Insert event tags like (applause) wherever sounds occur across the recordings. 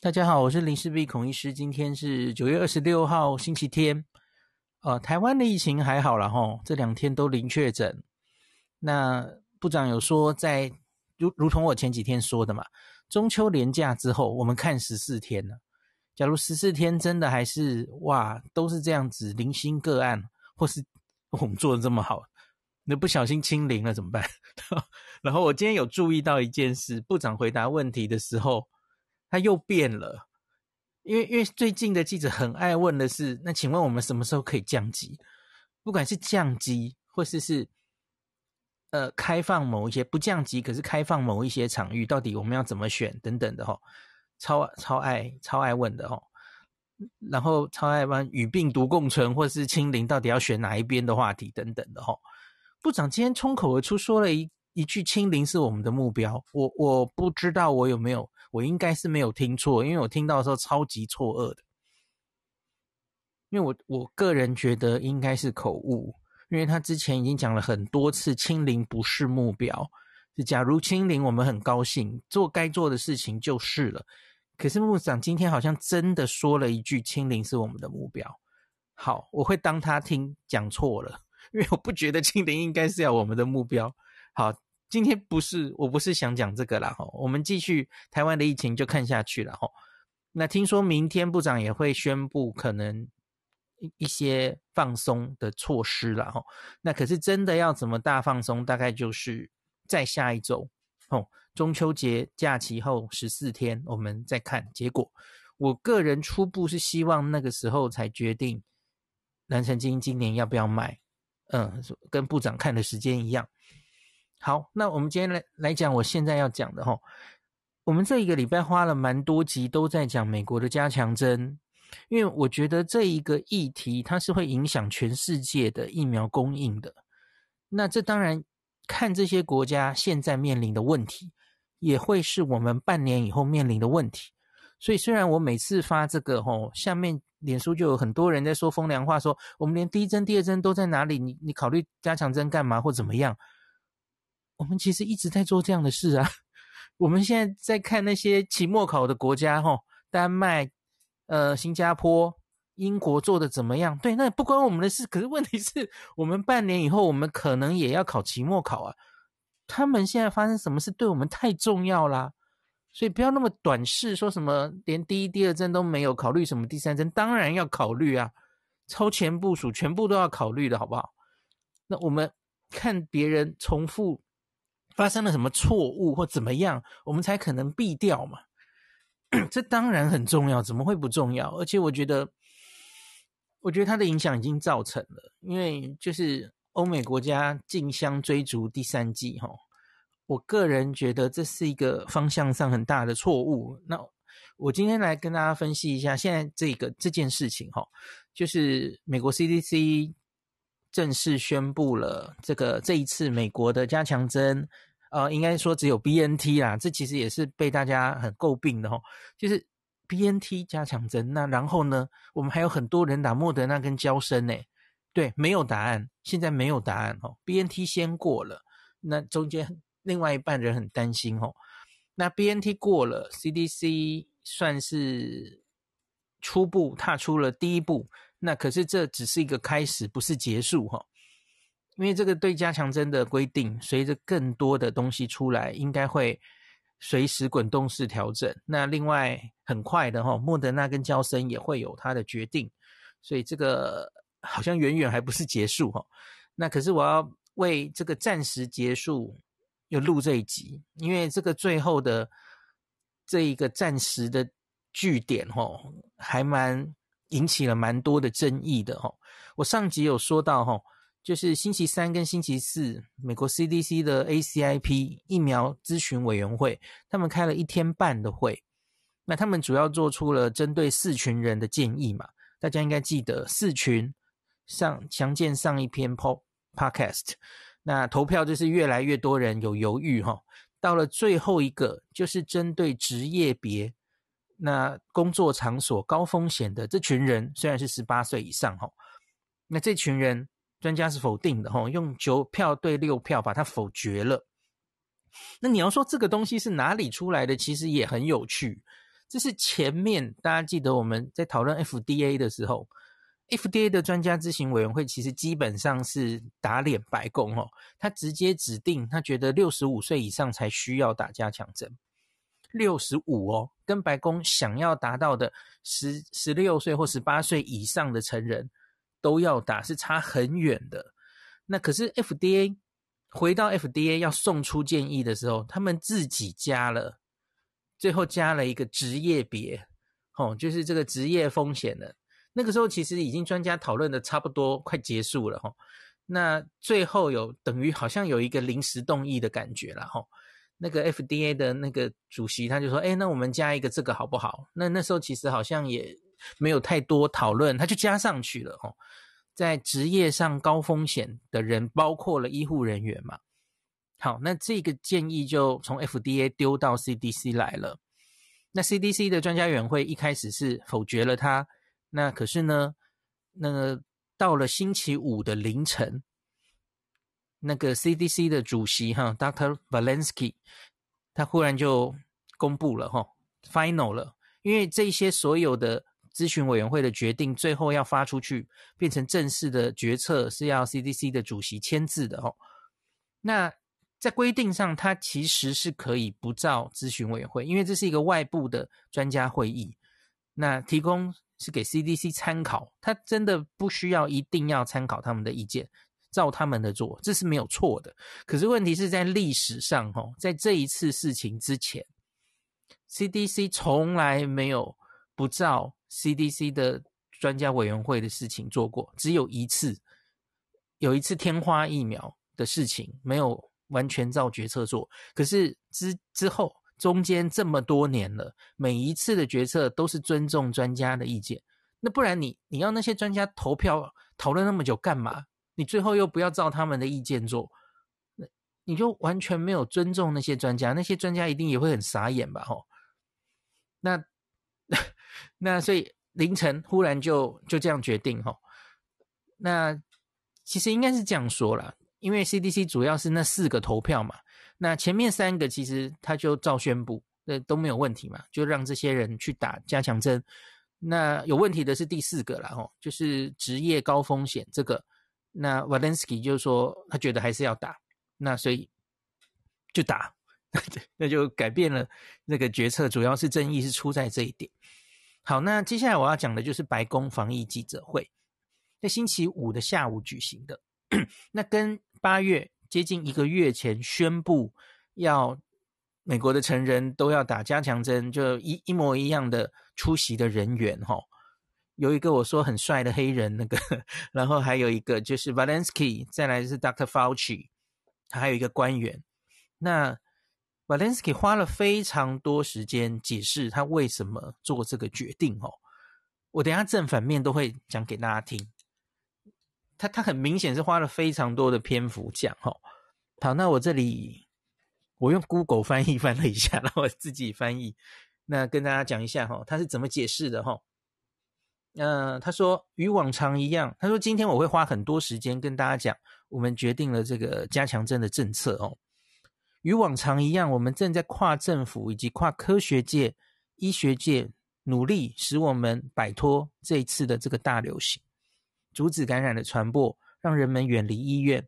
大家好，我是林氏璧孔医师。今天是九月二十六号，星期天。呃，台湾的疫情还好啦齁，这两天都零确诊。那部长有说在，如如同我前几天说的嘛，中秋连假之后，我们看十四天了。假如十四天真的还是哇，都是这样子零星个案，或是我们做的这么好，那不小心清零了怎么办？(laughs) 然后我今天有注意到一件事，部长回答问题的时候。他又变了，因为因为最近的记者很爱问的是，那请问我们什么时候可以降级？不管是降级，或是是呃开放某一些不降级，可是开放某一些场域，到底我们要怎么选等等的齁，超超爱超爱问的齁，然后超爱问与病毒共存或是清零，到底要选哪一边的话题等等的齁。部长今天冲口而出说了一一句“清零是我们的目标”，我我不知道我有没有。我应该是没有听错，因为我听到的时候超级错愕的。因为我我个人觉得应该是口误，因为他之前已经讲了很多次，清零不是目标。就假如清零，我们很高兴做该做的事情就是了。可是部长今天好像真的说了一句“清零是我们的目标”。好，我会当他听讲错了，因为我不觉得清零应该是要我们的目标。好。今天不是，我不是想讲这个啦吼，我们继续台湾的疫情就看下去了吼。那听说明天部长也会宣布可能一些放松的措施了吼。那可是真的要怎么大放松，大概就是在下一周吼，中秋节假期后十四天，我们再看结果。我个人初步是希望那个时候才决定南城金今年要不要卖，嗯，跟部长看的时间一样。好，那我们今天来来讲，我现在要讲的齁，我们这一个礼拜花了蛮多集都在讲美国的加强针，因为我觉得这一个议题它是会影响全世界的疫苗供应的。那这当然看这些国家现在面临的问题，也会是我们半年以后面临的问题。所以虽然我每次发这个齁，下面脸书就有很多人在说风凉话，说我们连第一针、第二针都在哪里？你你考虑加强针干嘛或怎么样？我们其实一直在做这样的事啊。我们现在在看那些期末考的国家，吼，丹麦、呃，新加坡、英国做的怎么样？对，那也不关我们的事。可是问题是我们半年以后，我们可能也要考期末考啊。他们现在发生什么事，对我们太重要啦。所以不要那么短视，说什么连第一、第二针都没有考虑，什么第三针当然要考虑啊，超前部署全部都要考虑的好不好？那我们看别人重复。发生了什么错误或怎么样，我们才可能避掉嘛？(clears throat) 这当然很重要，怎么会不重要？而且我觉得，我觉得它的影响已经造成了，因为就是欧美国家竞相追逐第三剂，哈，我个人觉得这是一个方向上很大的错误。那我今天来跟大家分析一下，现在这个这件事情，哈，就是美国 CDC 正式宣布了这个这一次美国的加强针。呃，应该说只有 BNT 啦，这其实也是被大家很诟病的齁。就是 BNT 加强针，那然后呢，我们还有很多人打莫德纳跟娇生诶，对，没有答案，现在没有答案哦。BNT 先过了，那中间另外一半人很担心哦。那 BNT 过了，CDC 算是初步踏出了第一步，那可是这只是一个开始，不是结束齁。因为这个对加强针的规定，随着更多的东西出来，应该会随时滚动式调整。那另外很快的哈，莫德纳跟娇生也会有他的决定，所以这个好像远远还不是结束哈。那可是我要为这个暂时结束又录这一集，因为这个最后的这一个暂时的据点哈，还蛮引起了蛮多的争议的哈。我上集有说到哈。就是星期三跟星期四，美国 CDC 的 ACIP 疫苗咨询委员会，他们开了一天半的会。那他们主要做出了针对四群人的建议嘛？大家应该记得四群上详见上一篇 podcast。那投票就是越来越多人有犹豫哈。到了最后一个，就是针对职业别，那工作场所高风险的这群人，虽然是十八岁以上哈，那这群人。专家是否定的吼，用九票对六票把它否决了。那你要说这个东西是哪里出来的，其实也很有趣。这是前面大家记得我们在讨论 FDA 的时候，FDA 的专家咨询委员会其实基本上是打脸白宫哦，他直接指定他觉得六十五岁以上才需要打加强针，六十五哦，跟白宫想要达到的十十六岁或十八岁以上的成人都要打是差很远的。那可是 FDA 回到 FDA 要送出建议的时候，他们自己加了。最后加了一个职业别，哦，就是这个职业风险的。那个时候其实已经专家讨论的差不多快结束了，哈。那最后有等于好像有一个临时动议的感觉了，哈。那个 FDA 的那个主席他就说：“哎，那我们加一个这个好不好？”那那时候其实好像也没有太多讨论，他就加上去了，哈。在职业上高风险的人，包括了医护人员嘛。好，那这个建议就从 FDA 丢到 CDC 来了。那 CDC 的专家委员会一开始是否决了它。那可是呢，那个到了星期五的凌晨，那个 CDC 的主席哈，Dr. Valensky，他忽然就公布了哈，final 了。因为这些所有的咨询委员会的决定，最后要发出去变成正式的决策，是要 CDC 的主席签字的哦。那在规定上，它其实是可以不照咨询委员会，因为这是一个外部的专家会议，那提供是给 CDC 参考，他真的不需要一定要参考他们的意见，照他们的做，这是没有错的。可是问题是在历史上，哦，在这一次事情之前，CDC 从来没有不照 CDC 的专家委员会的事情做过，只有一次，有一次天花疫苗的事情没有。完全照决策做，可是之之后中间这么多年了，每一次的决策都是尊重专家的意见。那不然你你要那些专家投票讨论那么久干嘛？你最后又不要照他们的意见做，那你就完全没有尊重那些专家。那些专家一定也会很傻眼吧？吼，那 (laughs) 那所以凌晨忽然就就这样决定吼，那其实应该是这样说啦。因为 CDC 主要是那四个投票嘛，那前面三个其实他就照宣布，那都没有问题嘛，就让这些人去打加强针。那有问题的是第四个啦，吼，就是职业高风险这个。那 Valensky 就说他觉得还是要打，那所以就打，那就改变了那个决策，主要是争议是出在这一点。好，那接下来我要讲的就是白宫防疫记者会，在星期五的下午举行的，(clears throat) 那跟。八月接近一个月前宣布要美国的成人都要打加强针，就一一模一样的出席的人员哈，有一个我说很帅的黑人那个，然后还有一个就是 Valensky，再来是 Dr. Fauci，他还有一个官员。那 Walensky 花了非常多时间解释他为什么做这个决定哦，我等下正反面都会讲给大家听。他他很明显是花了非常多的篇幅讲哦，好，那我这里我用 Google 翻译翻了一下，(laughs) 然后我自己翻译，那跟大家讲一下哈，他是怎么解释的哈？呃，他说与往常一样，他说今天我会花很多时间跟大家讲，我们决定了这个加强针的政策哦。与往常一样，我们正在跨政府以及跨科学界、医学界努力，使我们摆脱这一次的这个大流行。阻止感染的传播，让人们远离医院，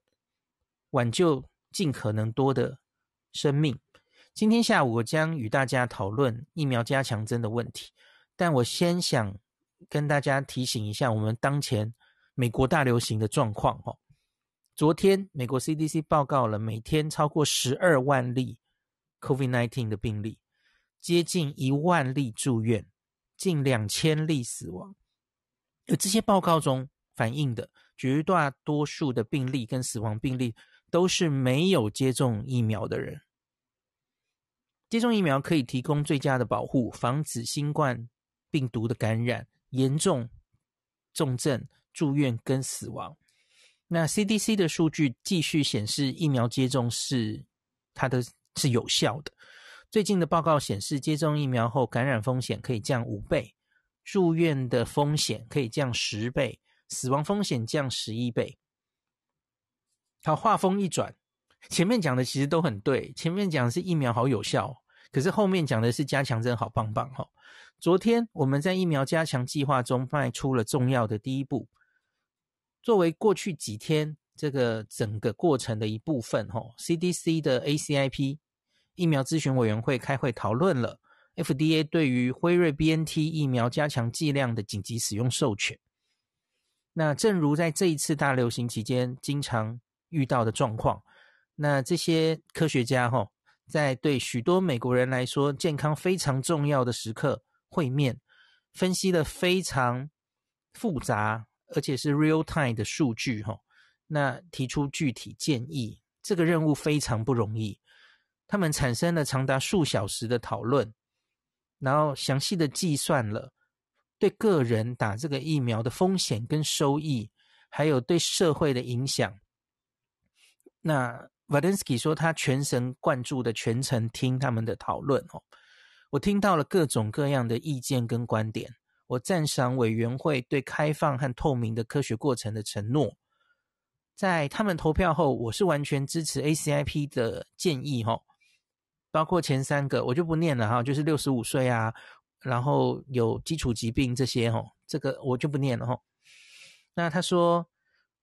挽救尽可能多的生命。今天下午我将与大家讨论疫苗加强针的问题，但我先想跟大家提醒一下，我们当前美国大流行的状况。哦，昨天美国 CDC 报告了每天超过十二万例 COVID-19 的病例，接近一万例住院，近两千例死亡。而这些报告中，反映的绝大多数的病例跟死亡病例都是没有接种疫苗的人。接种疫苗可以提供最佳的保护，防止新冠病毒的感染、严重重症、住院跟死亡。那 CDC 的数据继续显示，疫苗接种是它的是有效的。最近的报告显示，接种疫苗后感染风险可以降五倍，住院的风险可以降十倍。死亡风险降十一倍。好，话锋一转，前面讲的其实都很对。前面讲的是疫苗好有效，可是后面讲的是加强针，好棒棒哈！昨天我们在疫苗加强计划中迈出了重要的第一步，作为过去几天这个整个过程的一部分哈，CDC 的 ACIP 疫苗咨询委员会开会讨论了 FDA 对于辉瑞 BNT 疫苗加强剂量的紧急使用授权。那正如在这一次大流行期间经常遇到的状况，那这些科学家哈，在对许多美国人来说健康非常重要的时刻会面，分析了非常复杂而且是 real time 的数据哈，那提出具体建议，这个任务非常不容易。他们产生了长达数小时的讨论，然后详细的计算了。对个人打这个疫苗的风险跟收益，还有对社会的影响，那 Vadensky 说他全神贯注的全程听他们的讨论哦，我听到了各种各样的意见跟观点，我赞赏委员会对开放和透明的科学过程的承诺。在他们投票后，我是完全支持 ACIP 的建议哈，包括前三个我就不念了哈，就是六十五岁啊。然后有基础疾病这些哈，这个我就不念了哈。那他说，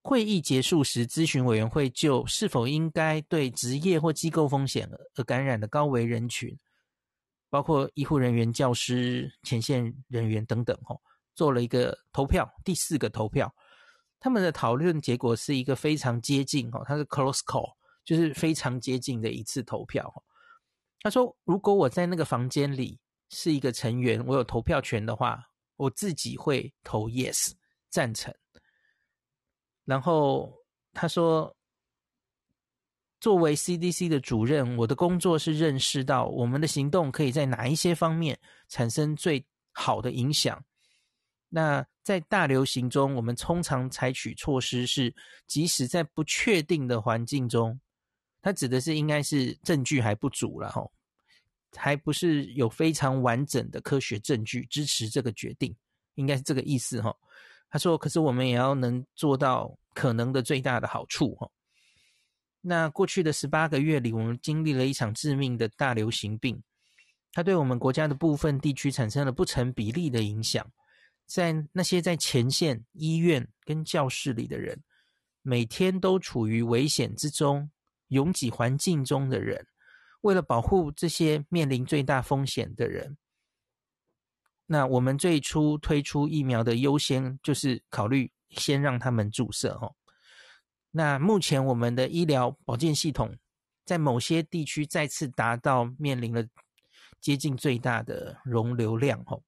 会议结束时，咨询委员会就是否应该对职业或机构风险而感染的高危人群，包括医护人员、教师、前线人员等等哦，做了一个投票，第四个投票。他们的讨论结果是一个非常接近哦，它是 close call，就是非常接近的一次投票。他说，如果我在那个房间里。是一个成员，我有投票权的话，我自己会投 yes 赞成。然后他说，作为 CDC 的主任，我的工作是认识到我们的行动可以在哪一些方面产生最好的影响。那在大流行中，我们通常采取措施是，即使在不确定的环境中，他指的是应该是证据还不足了哈。还不是有非常完整的科学证据支持这个决定，应该是这个意思哈。他说：“可是我们也要能做到可能的最大的好处哈。”那过去的十八个月里，我们经历了一场致命的大流行病，它对我们国家的部分地区产生了不成比例的影响。在那些在前线医院跟教室里的人，每天都处于危险之中、拥挤环境中的人。为了保护这些面临最大风险的人，那我们最初推出疫苗的优先就是考虑先让他们注射哦。那目前我们的医疗保健系统在某些地区再次达到面临了接近最大的容流量哦。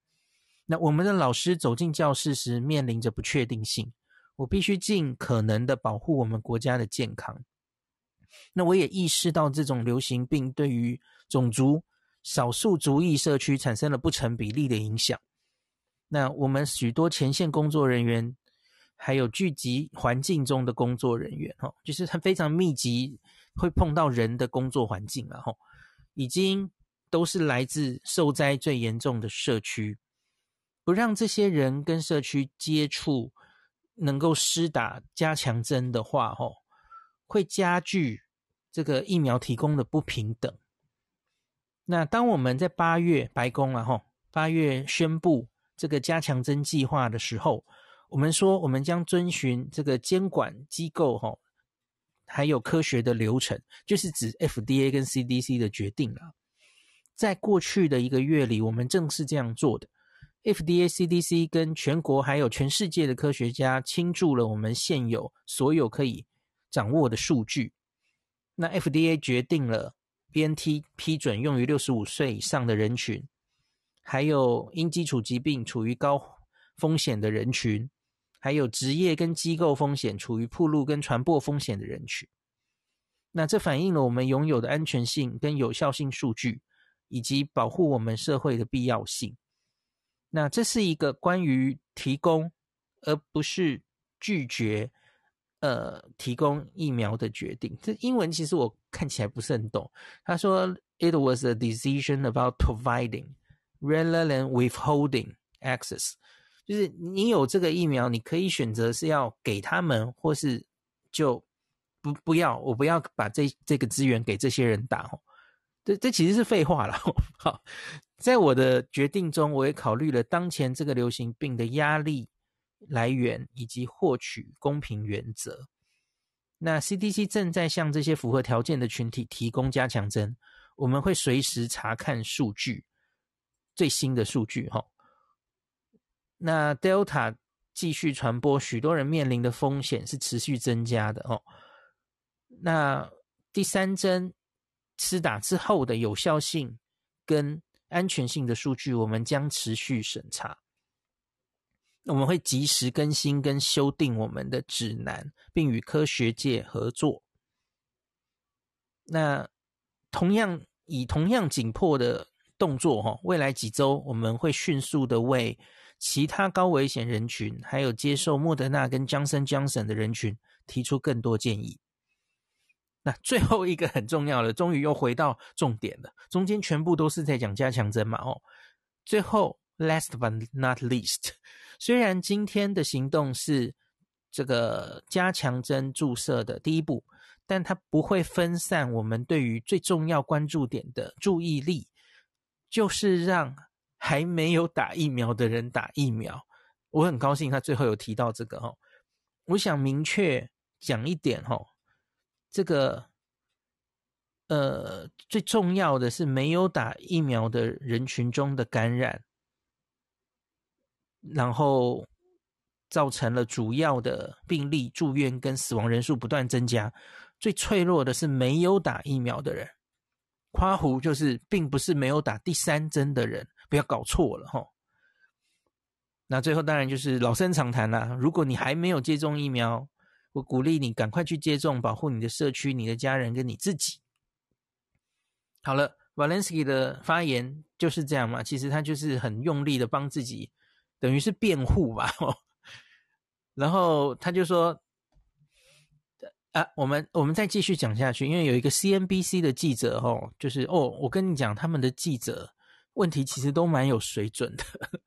那我们的老师走进教室时面临着不确定性，我必须尽可能的保护我们国家的健康。那我也意识到，这种流行病对于种族少数族裔社区产生了不成比例的影响。那我们许多前线工作人员，还有聚集环境中的工作人员，哈，就是他非常密集会碰到人的工作环境了，哈，已经都是来自受灾最严重的社区，不让这些人跟社区接触，能够施打加强针的话，哈。会加剧这个疫苗提供的不平等。那当我们在八月白宫了，吼，八月宣布这个加强针计划的时候，我们说我们将遵循这个监管机构吼，还有科学的流程，就是指 FDA 跟 CDC 的决定了。在过去的一个月里，我们正是这样做的。FDA、CDC 跟全国还有全世界的科学家倾注了我们现有所有可以。掌握的数据，那 FDA 决定了 BNT 批准用于六十五岁以上的人群，还有因基础疾病处于高风险的人群，还有职业跟机构风险处于暴露跟传播风险的人群。那这反映了我们拥有的安全性跟有效性数据，以及保护我们社会的必要性。那这是一个关于提供，而不是拒绝。呃，提供疫苗的决定，这英文其实我看起来不是很懂。他说，It was a decision about providing rather than withholding access，就是你有这个疫苗，你可以选择是要给他们，或是就不不要，我不要把这这个资源给这些人打哦。这这其实是废话了。好，在我的决定中，我也考虑了当前这个流行病的压力来源以及获取公平原则。那 CDC 正在向这些符合条件的群体提供加强针，我们会随时查看数据，最新的数据哈。那 Delta 继续传播，许多人面临的风险是持续增加的哦。那第三针。施打之后的有效性跟安全性的数据，我们将持续审查。我们会及时更新跟修订我们的指南，并与科学界合作。那同样以同样紧迫的动作，哈，未来几周我们会迅速的为其他高危险人群，还有接受莫德纳跟强生强生的人群提出更多建议。那最后一个很重要的，终于又回到重点了。中间全部都是在讲加强针嘛，哦。最后，last but not least，(laughs) 虽然今天的行动是这个加强针注射的第一步，但它不会分散我们对于最重要关注点的注意力，就是让还没有打疫苗的人打疫苗。我很高兴他最后有提到这个哦。我想明确讲一点哦。这个，呃，最重要的是没有打疫苗的人群中的感染，然后造成了主要的病例、住院跟死亡人数不断增加。最脆弱的是没有打疫苗的人，夸胡就是并不是没有打第三针的人，不要搞错了哈。那最后当然就是老生常谈啦，如果你还没有接种疫苗，我鼓励你赶快去接种，保护你的社区、你的家人跟你自己。好了，Valensky 的发言就是这样嘛，其实他就是很用力的帮自己，等于是辩护吧。(laughs) 然后他就说：“啊，我们我们再继续讲下去，因为有一个 CNBC 的记者哦，就是哦，我跟你讲，他们的记者问题其实都蛮有水准的。(laughs) ”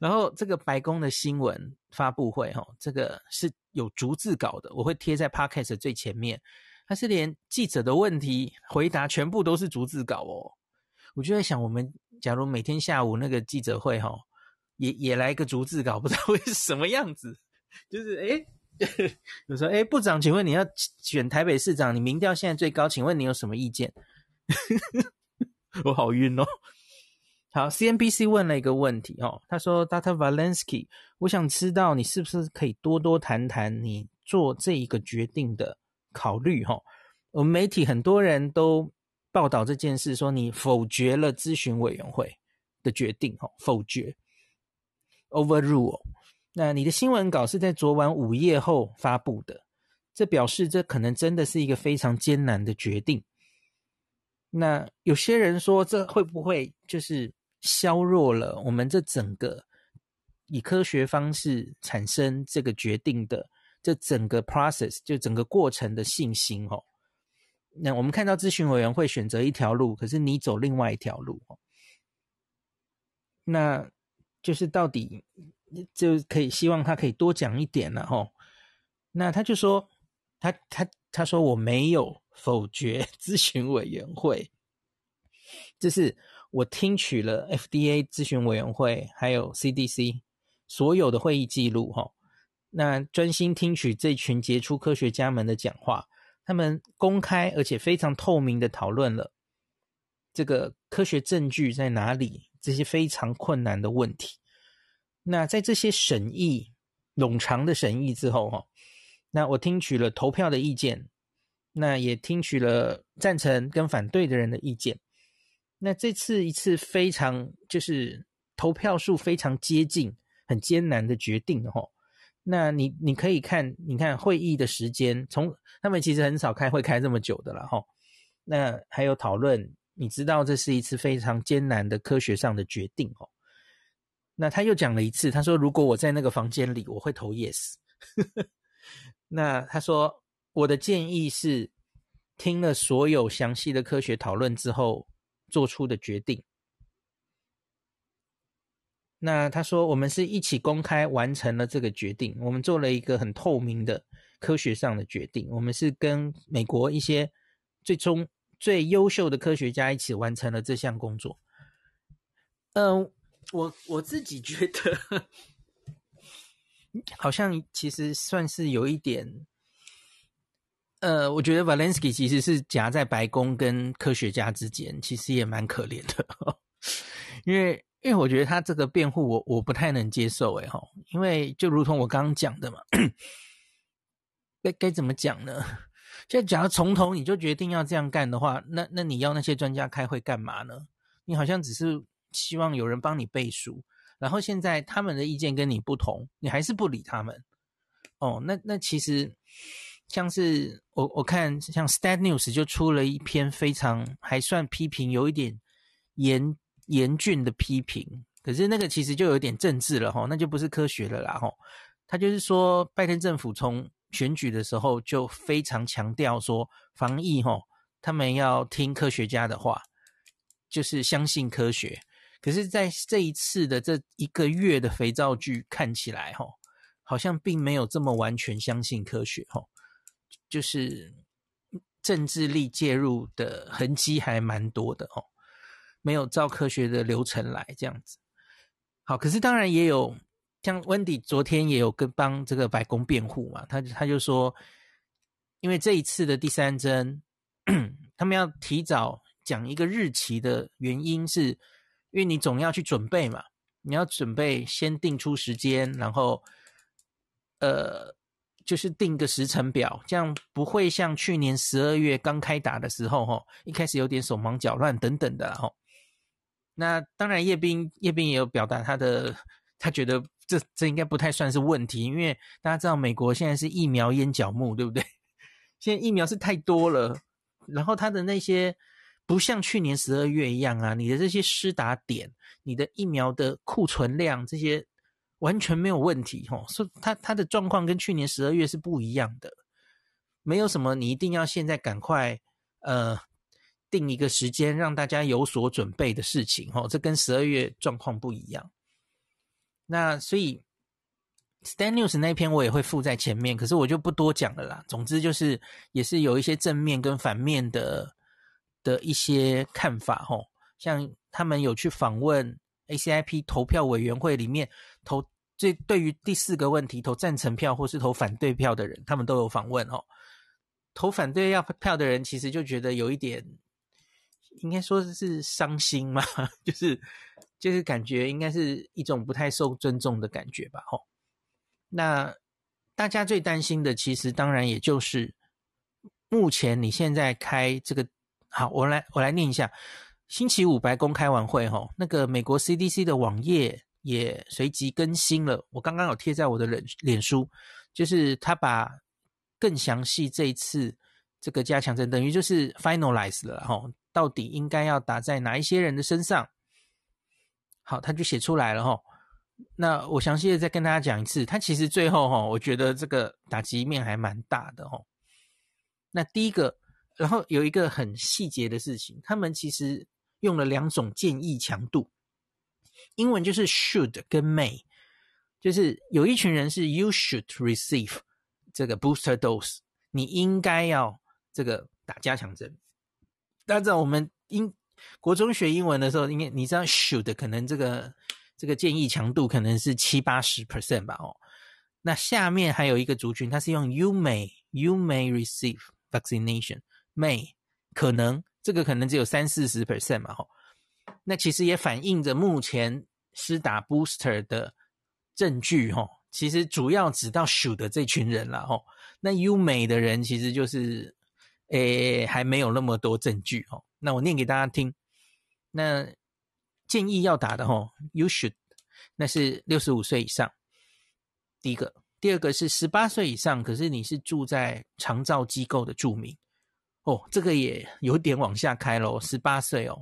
然后这个白宫的新闻发布会，哈，这个是有逐字稿的，我会贴在 Podcast 最前面。它是连记者的问题回答全部都是逐字稿哦。我就在想，我们假如每天下午那个记者会，哈，也也来个逐字稿，不知道会是什么样子。就是诶 (laughs) 有时候诶部长，请问你要选台北市长，你民调现在最高，请问你有什么意见？(laughs) 我好晕哦。好，CNBC 问了一个问题哦，他说：“Dr. Walensky，我想知道你是不是可以多多谈谈你做这一个决定的考虑哈？我们媒体很多人都报道这件事，说你否决了咨询委员会的决定哈，否决，overrule。那你的新闻稿是在昨晚午夜后发布的，这表示这可能真的是一个非常艰难的决定。那有些人说，这会不会就是？”削弱了我们这整个以科学方式产生这个决定的这整个 process，就整个过程的信心哦。那我们看到咨询委员会选择一条路，可是你走另外一条路哦。那就是到底就可以希望他可以多讲一点了哦。那他就说他他他说我没有否决 (laughs) 咨询委员会，就是。我听取了 FDA 咨询委员会还有 CDC 所有的会议记录，哈，那专心听取这群杰出科学家们的讲话，他们公开而且非常透明的讨论了这个科学证据在哪里，这些非常困难的问题。那在这些审议冗长的审议之后，哈，那我听取了投票的意见，那也听取了赞成跟反对的人的意见。那这次一次非常就是投票数非常接近、很艰难的决定哦。那你你可以看，你看会议的时间，从他们其实很少开会开这么久的了哈。那还有讨论，你知道这是一次非常艰难的科学上的决定哦。那他又讲了一次，他说如果我在那个房间里，我会投 yes。(laughs) 那他说我的建议是听了所有详细的科学讨论之后。做出的决定。那他说，我们是一起公开完成了这个决定，我们做了一个很透明的科学上的决定。我们是跟美国一些最终最优秀的科学家一起完成了这项工作。嗯、我我自己觉得，(laughs) 好像其实算是有一点，呃，我觉得 Walensky 其实是夹在白宫跟科学家之间，其实也蛮可怜的，(laughs) 因为因为我觉得他这个辩护我我不太能接受，哎哈，因为就如同我刚刚讲的嘛，该该怎么讲呢？(laughs) 就假如从头你就决定要这样干的话，那那你要那些专家开会干嘛呢？你好像只是希望有人帮你背书，然后现在他们的意见跟你不同，你还是不理他们。哦，那那其实像是我我看像 Stat News 就出了一篇非常还算批评，有一点严严峻的批评，可是那个其实就有点政治了哈，那就不是科学了啦哈。他就是说拜登政府从选举的时候就非常强调说防疫哈，他们要听科学家的话，就是相信科学。可是，在这一次的这一个月的肥皂剧看起来哈，好像并没有这么完全相信科学哈，就是政治力介入的痕迹还蛮多的哦，没有照科学的流程来这样子。好，可是当然也有。像温迪昨天也有跟帮这个白宫辩护嘛，他他就说，因为这一次的第三针，他们要提早讲一个日期的原因是，因为你总要去准备嘛，你要准备先定出时间，然后呃，就是定个时程表，这样不会像去年十二月刚开打的时候，哈，一开始有点手忙脚乱等等的，哈。那当然，叶斌叶斌也有表达他的，他觉得。这这应该不太算是问题，因为大家知道美国现在是疫苗烟脚目，对不对？(laughs) 现在疫苗是太多了，然后它的那些不像去年十二月一样啊，你的这些施打点、你的疫苗的库存量这些完全没有问题，吼，所以它它的状况跟去年十二月是不一样的，没有什么你一定要现在赶快呃定一个时间让大家有所准备的事情，吼，这跟十二月状况不一样。那所以 Stan News 那篇我也会附在前面，可是我就不多讲了啦。总之就是，也是有一些正面跟反面的的一些看法吼。像他们有去访问 ACIP 投票委员会里面投这对于第四个问题投赞成票或是投反对票的人，他们都有访问哦。投反对要票的人其实就觉得有一点，应该说是伤心嘛，(laughs) 就是。就是感觉应该是一种不太受尊重的感觉吧，吼。那大家最担心的，其实当然也就是目前你现在开这个，好，我来我来念一下。星期五白宫开完会，哈，那个美国 CDC 的网页也随即更新了。我刚刚有贴在我的脸脸书，就是他把更详细这一次这个加强针，等于就是 finalize 了，哈，到底应该要打在哪一些人的身上。好，他就写出来了哈。那我详细的再跟大家讲一次，他其实最后哈，我觉得这个打击面还蛮大的哈。那第一个，然后有一个很细节的事情，他们其实用了两种建议强度，英文就是 should 跟 may，就是有一群人是 you should receive 这个 booster dose，你应该要这个打加强针。大家知道我们英。国中学英文的时候，应该你知道 should 可能这个这个建议强度可能是七八十 percent 吧哦。那下面还有一个族群，它是用 you may you may receive vaccination may 可能这个可能只有三四十 percent 嘛哦。那其实也反映着目前施打 booster 的证据哦，其实主要指到 should 这群人了哦。那 you may 的人其实就是诶还没有那么多证据哦。那我念给大家听。那建议要打的吼，You should，那是六十五岁以上。第一个，第二个是十八岁以上，可是你是住在长照机构的住民哦，这个也有点往下开喽，十八岁哦。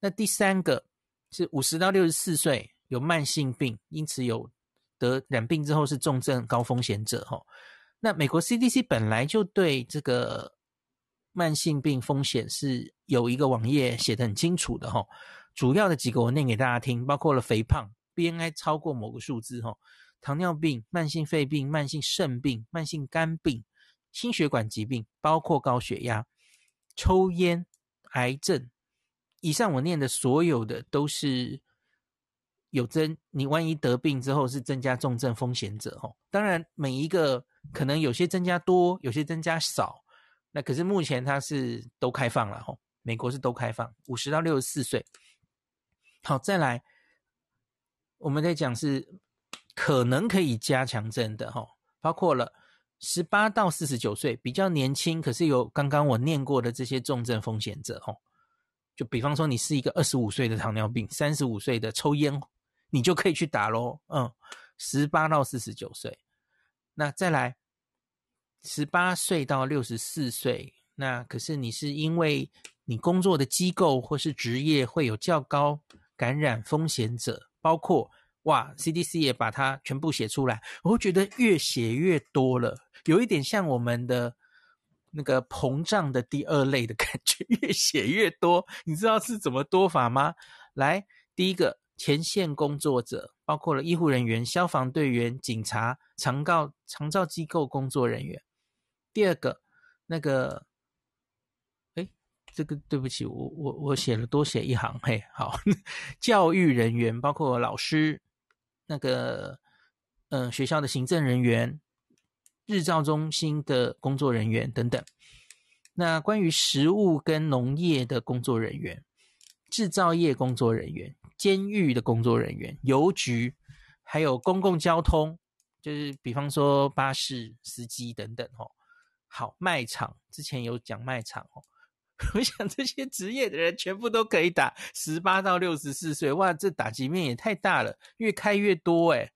那第三个是五十到六十四岁，有慢性病，因此有得染病之后是重症高风险者吼。那美国 CDC 本来就对这个。慢性病风险是有一个网页写得很清楚的哈，主要的几个我念给大家听，包括了肥胖、BMI 超过某个数字哈，糖尿病、慢性肺病、慢性肾病、慢性肝病、心血管疾病，包括高血压，抽烟、癌症。以上我念的所有的都是有增，你万一得病之后是增加重症风险者哦。当然，每一个可能有些增加多，有些增加少。那可是目前它是都开放了吼，美国是都开放，五十到六十四岁。好，再来，我们在讲是可能可以加强针的吼，包括了十八到四十九岁比较年轻，可是有刚刚我念过的这些重症风险者吼，就比方说你是一个二十五岁的糖尿病，三十五岁的抽烟，你就可以去打咯。嗯，十八到四十九岁，那再来。十八岁到六十四岁，那可是你是因为你工作的机构或是职业会有较高感染风险者，包括哇，CDC 也把它全部写出来，我会觉得越写越多了，有一点像我们的那个膨胀的第二类的感觉，(laughs) 越写越多，你知道是怎么多法吗？来，第一个前线工作者，包括了医护人员、消防队员、警察、长照长照机构工作人员。第二个，那个，哎，这个对不起，我我我写了多写一行，嘿，好，(laughs) 教育人员包括老师，那个，嗯、学校的行政人员，日照中心的工作人员等等。那关于食物跟农业的工作人员，制造业工作人员，监狱的工作人员，邮局，还有公共交通，就是比方说巴士司机等等，哦。好，卖场之前有讲卖场哦，(laughs) 我想这些职业的人全部都可以打，十八到六十四岁，哇，这打击面也太大了，越开越多诶，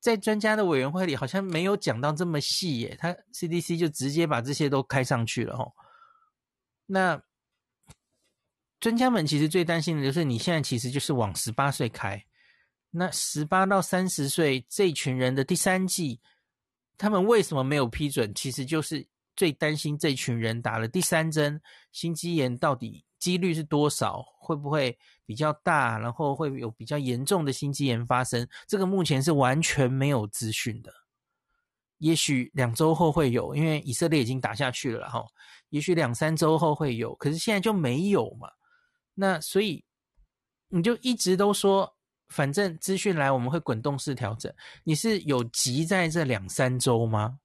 在专家的委员会里好像没有讲到这么细耶，他 CDC 就直接把这些都开上去了哦。那专家们其实最担心的就是你现在其实就是往十八岁开，那十八到三十岁这群人的第三季。他们为什么没有批准？其实就是最担心这群人打了第三针心肌炎到底几率是多少，会不会比较大，然后会有比较严重的心肌炎发生？这个目前是完全没有资讯的。也许两周后会有，因为以色列已经打下去了哈。也许两三周后会有，可是现在就没有嘛。那所以你就一直都说。反正资讯来，我们会滚动式调整。你是有急在这两三周吗？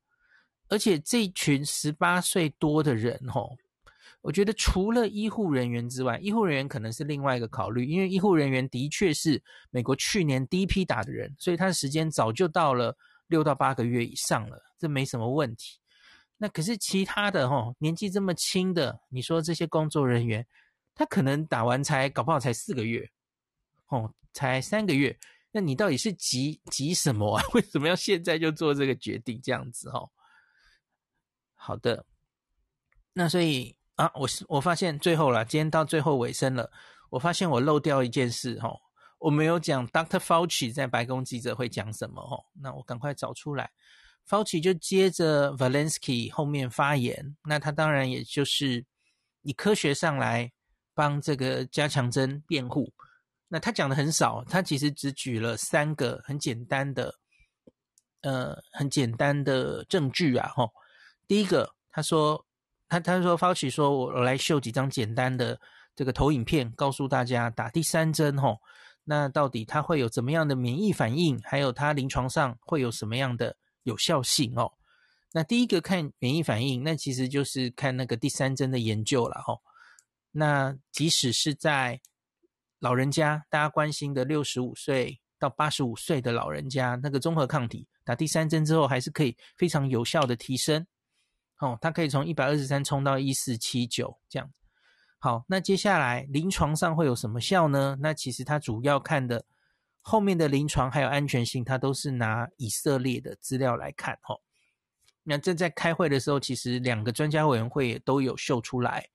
而且这群十八岁多的人，吼，我觉得除了医护人员之外，医护人员可能是另外一个考虑，因为医护人员的确是美国去年第一批打的人，所以他的时间早就到了六到八个月以上了，这没什么问题。那可是其他的，哦，年纪这么轻的，你说这些工作人员，他可能打完才搞不好才四个月，哦。才三个月，那你到底是急急什么啊？(laughs) 为什么要现在就做这个决定？这样子哦。好的，那所以啊，我我发现最后了，今天到最后尾声了，我发现我漏掉一件事哦，我没有讲 Dr. Fauci 在白宫记者会讲什么哦，那我赶快找出来。Fauci 就接着 Valensky 后面发言，那他当然也就是以科学上来帮这个加强针辩护。那他讲的很少，他其实只举了三个很简单的，呃，很简单的证据啊，吼。第一个，他说，他他说，Fauci 说，我我来秀几张简单的这个投影片，告诉大家打第三针，吼，那到底他会有怎么样的免疫反应，还有他临床上会有什么样的有效性哦。那第一个看免疫反应，那其实就是看那个第三针的研究了，吼。那即使是在老人家，大家关心的六十五岁到八十五岁的老人家，那个综合抗体打第三针之后，还是可以非常有效的提升。哦，它可以从一百二十三冲到一四七九这样。好，那接下来临床上会有什么效呢？那其实它主要看的后面的临床还有安全性，它都是拿以色列的资料来看。哦，那正在开会的时候，其实两个专家委员会也都有秀出来。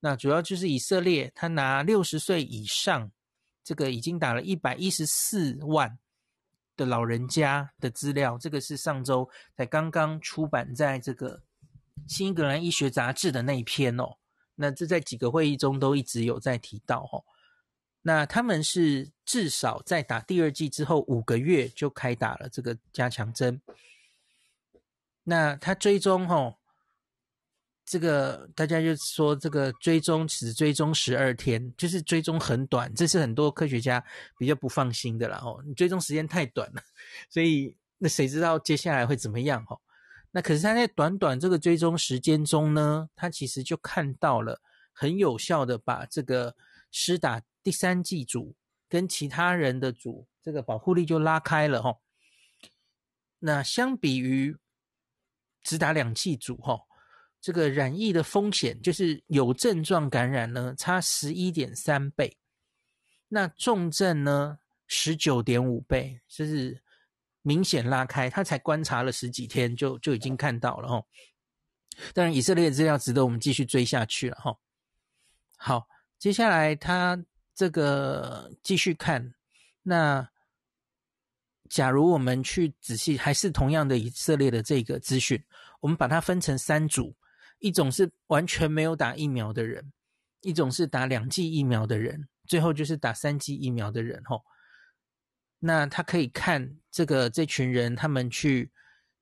那主要就是以色列，他拿六十岁以上，这个已经打了一百一十四万的老人家的资料，这个是上周才刚刚出版在这个《新英格兰医学杂志》的那一篇哦。那这在几个会议中都一直有在提到哦。那他们是至少在打第二剂之后五个月就开打了这个加强针。那他追踪哦。这个大家就说这个追踪只追踪十二天，就是追踪很短，这是很多科学家比较不放心的啦。哦，你追踪时间太短了，所以那谁知道接下来会怎么样？哦，那可是他在短短这个追踪时间中呢，他其实就看到了很有效的把这个施打第三剂组跟其他人的组这个保护力就拉开了。哦，那相比于只打两剂组，哈。这个染疫的风险就是有症状感染呢，差十一点三倍，那重症呢十九点五倍，就是明显拉开。他才观察了十几天就就已经看到了哈。当然，以色列的资料值得我们继续追下去了哈。好，接下来他这个继续看，那假如我们去仔细，还是同样的以色列的这个资讯，我们把它分成三组。一种是完全没有打疫苗的人，一种是打两剂疫苗的人，最后就是打三剂疫苗的人。吼，那他可以看这个这群人，他们去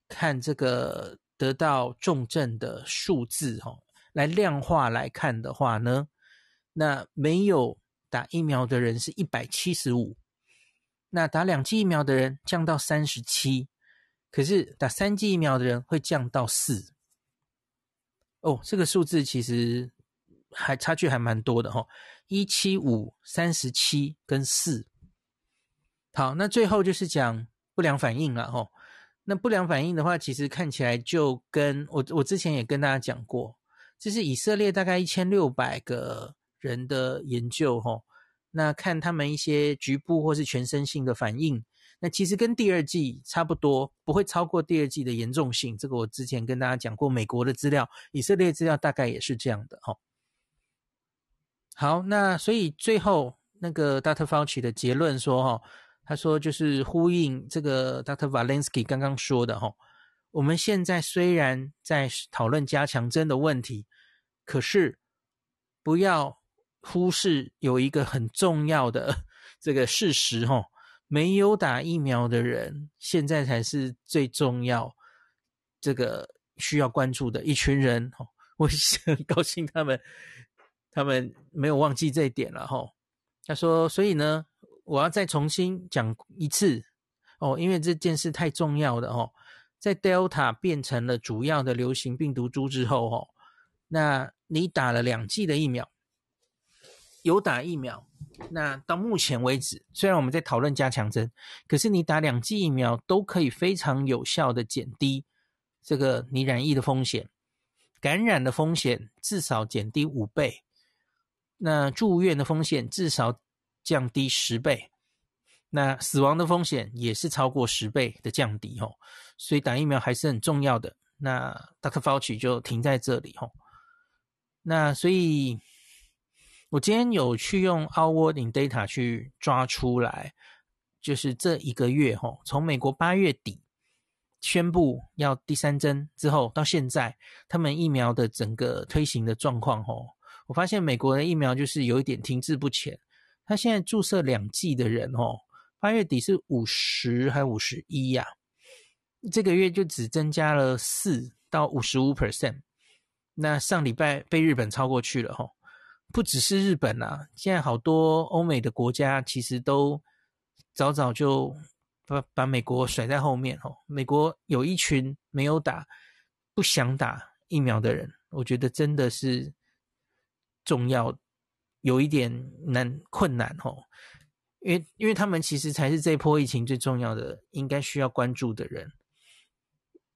看这个得到重症的数字，吼，来量化来看的话呢，那没有打疫苗的人是一百七十五，那打两剂疫苗的人降到三十七，可是打三剂疫苗的人会降到四。哦，这个数字其实还差距还蛮多的哈，一七五、三十七跟四。好，那最后就是讲不良反应了哈。那不良反应的话，其实看起来就跟我我之前也跟大家讲过，这是以色列大概一千六百个人的研究哈。那看他们一些局部或是全身性的反应。那其实跟第二季差不多，不会超过第二季的严重性。这个我之前跟大家讲过，美国的资料、以色列资料大概也是这样的哈。好，那所以最后那个 Dr. Fauci 的结论说哈，他说就是呼应这个 Dr. Valensky 刚刚说的哈，我们现在虽然在讨论加强针的问题，可是不要忽视有一个很重要的 (laughs) 这个事实哈。没有打疫苗的人，现在才是最重要，这个需要关注的一群人。我 (laughs) 很高兴他们，他们没有忘记这一点了。哈，他说，所以呢，我要再重新讲一次哦，因为这件事太重要的哦，在 Delta 变成了主要的流行病毒株之后，哦，那你打了两剂的疫苗，有打疫苗。那到目前为止，虽然我们在讨论加强针，可是你打两剂疫苗都可以非常有效的减低这个你染疫的风险，感染的风险至少减低五倍，那住院的风险至少降低十倍，那死亡的风险也是超过十倍的降低哦，所以打疫苗还是很重要的。那 Dr. Fauci 就停在这里哦，那所以。我今天有去用 Our World in Data 去抓出来，就是这一个月哈，从美国八月底宣布要第三针之后到现在，他们疫苗的整个推行的状况哦，我发现美国的疫苗就是有一点停滞不前。他现在注射两剂的人哦，八月底是五十还五十一呀，这个月就只增加了四到五十五 percent，那上礼拜被日本超过去了哈。不只是日本啊，现在好多欧美的国家其实都早早就把把美国甩在后面哦。美国有一群没有打、不想打疫苗的人，我觉得真的是重要，有一点难困难哦。因为因为他们其实才是这波疫情最重要的，应该需要关注的人。